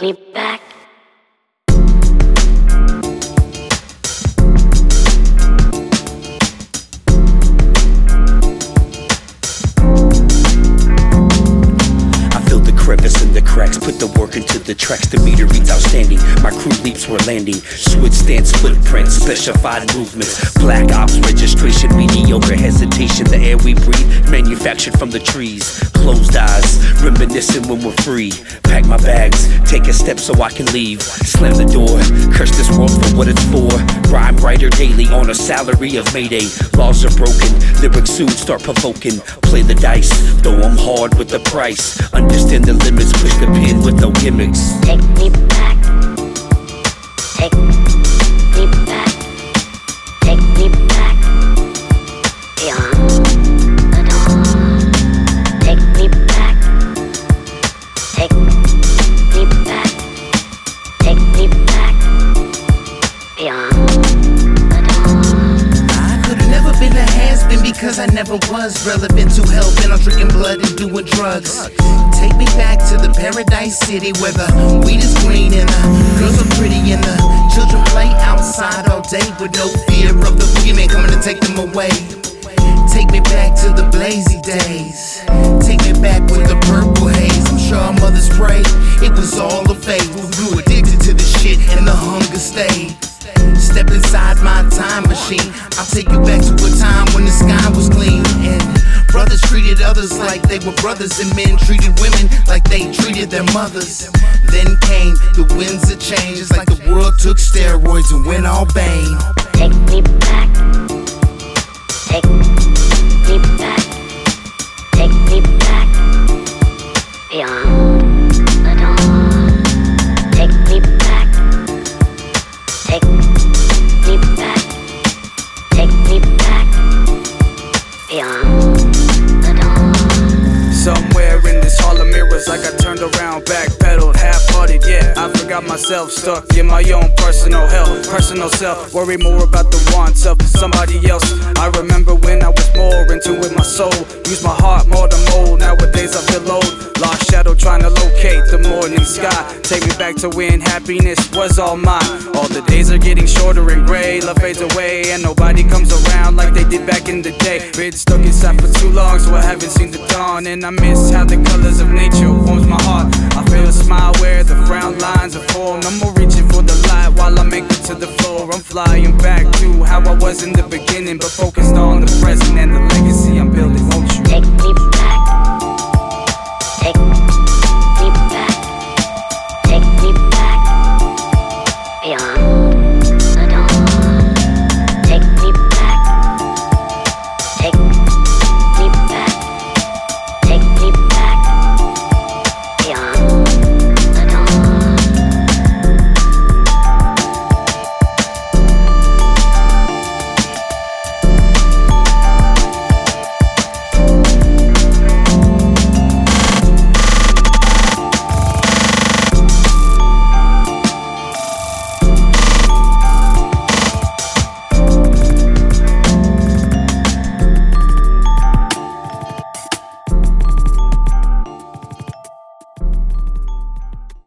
me back. I fill the crevice in the cracks, put the work into the tracks. The meter reads outstanding. My crew leaps were landing. Switch stance, footprints, specified movements. Black ops registration, mediocre hesitation. The air we breathe, manufactured from the trees. Closed eyes, reminiscing when we're free. Pack my bags, take a step so I can leave. Slam the door, curse this world for what it's for. Rhyme writer daily on a salary of Mayday. Laws are broken, lyrics soon start provoking. Play the dice, though I'm hard with the price. Understand the limits, push the pin with no gimmicks. Take me back. Take a because I never was relevant to hell. Been on drinking blood and doing drugs. Take me back to the paradise city where the weed is green and the girls are pretty and the children play outside all day with no fear of the boogeyman coming to take them away. Take me back to the blazy days. Take me back with the purple haze. I'm sure our mothers prayed. It was all a fake. We grew addicted to the shit and the hunger stayed. Step inside my time machine. I'll take you back to a time when the sky was clean and brothers treated others like they were brothers, and men treated women like they treated their mothers. Then came the winds of change. It's like the world took steroids and went all bang. Take me back. Take me hall of I turned around, backpedaled, half-hearted. Yeah, I forgot myself, stuck in my own personal hell, personal self. Worry more about the wants of somebody else. I remember when I was more into it, with my soul. Use my heart more shadow trying to locate the morning sky. Take me back to when happiness was all mine. All the days are getting shorter and gray. Love fades away and nobody comes around like they did back in the day. Been stuck inside for too long, so I haven't seen the dawn. And I miss how the colors of nature warms my heart. I feel a smile where the frown lines are formed. I'm more reaching for the light while I make it to the floor. I'm flying back to how I was in the beginning, but focused on the present and the legacy I'm building. Won't you? Take deep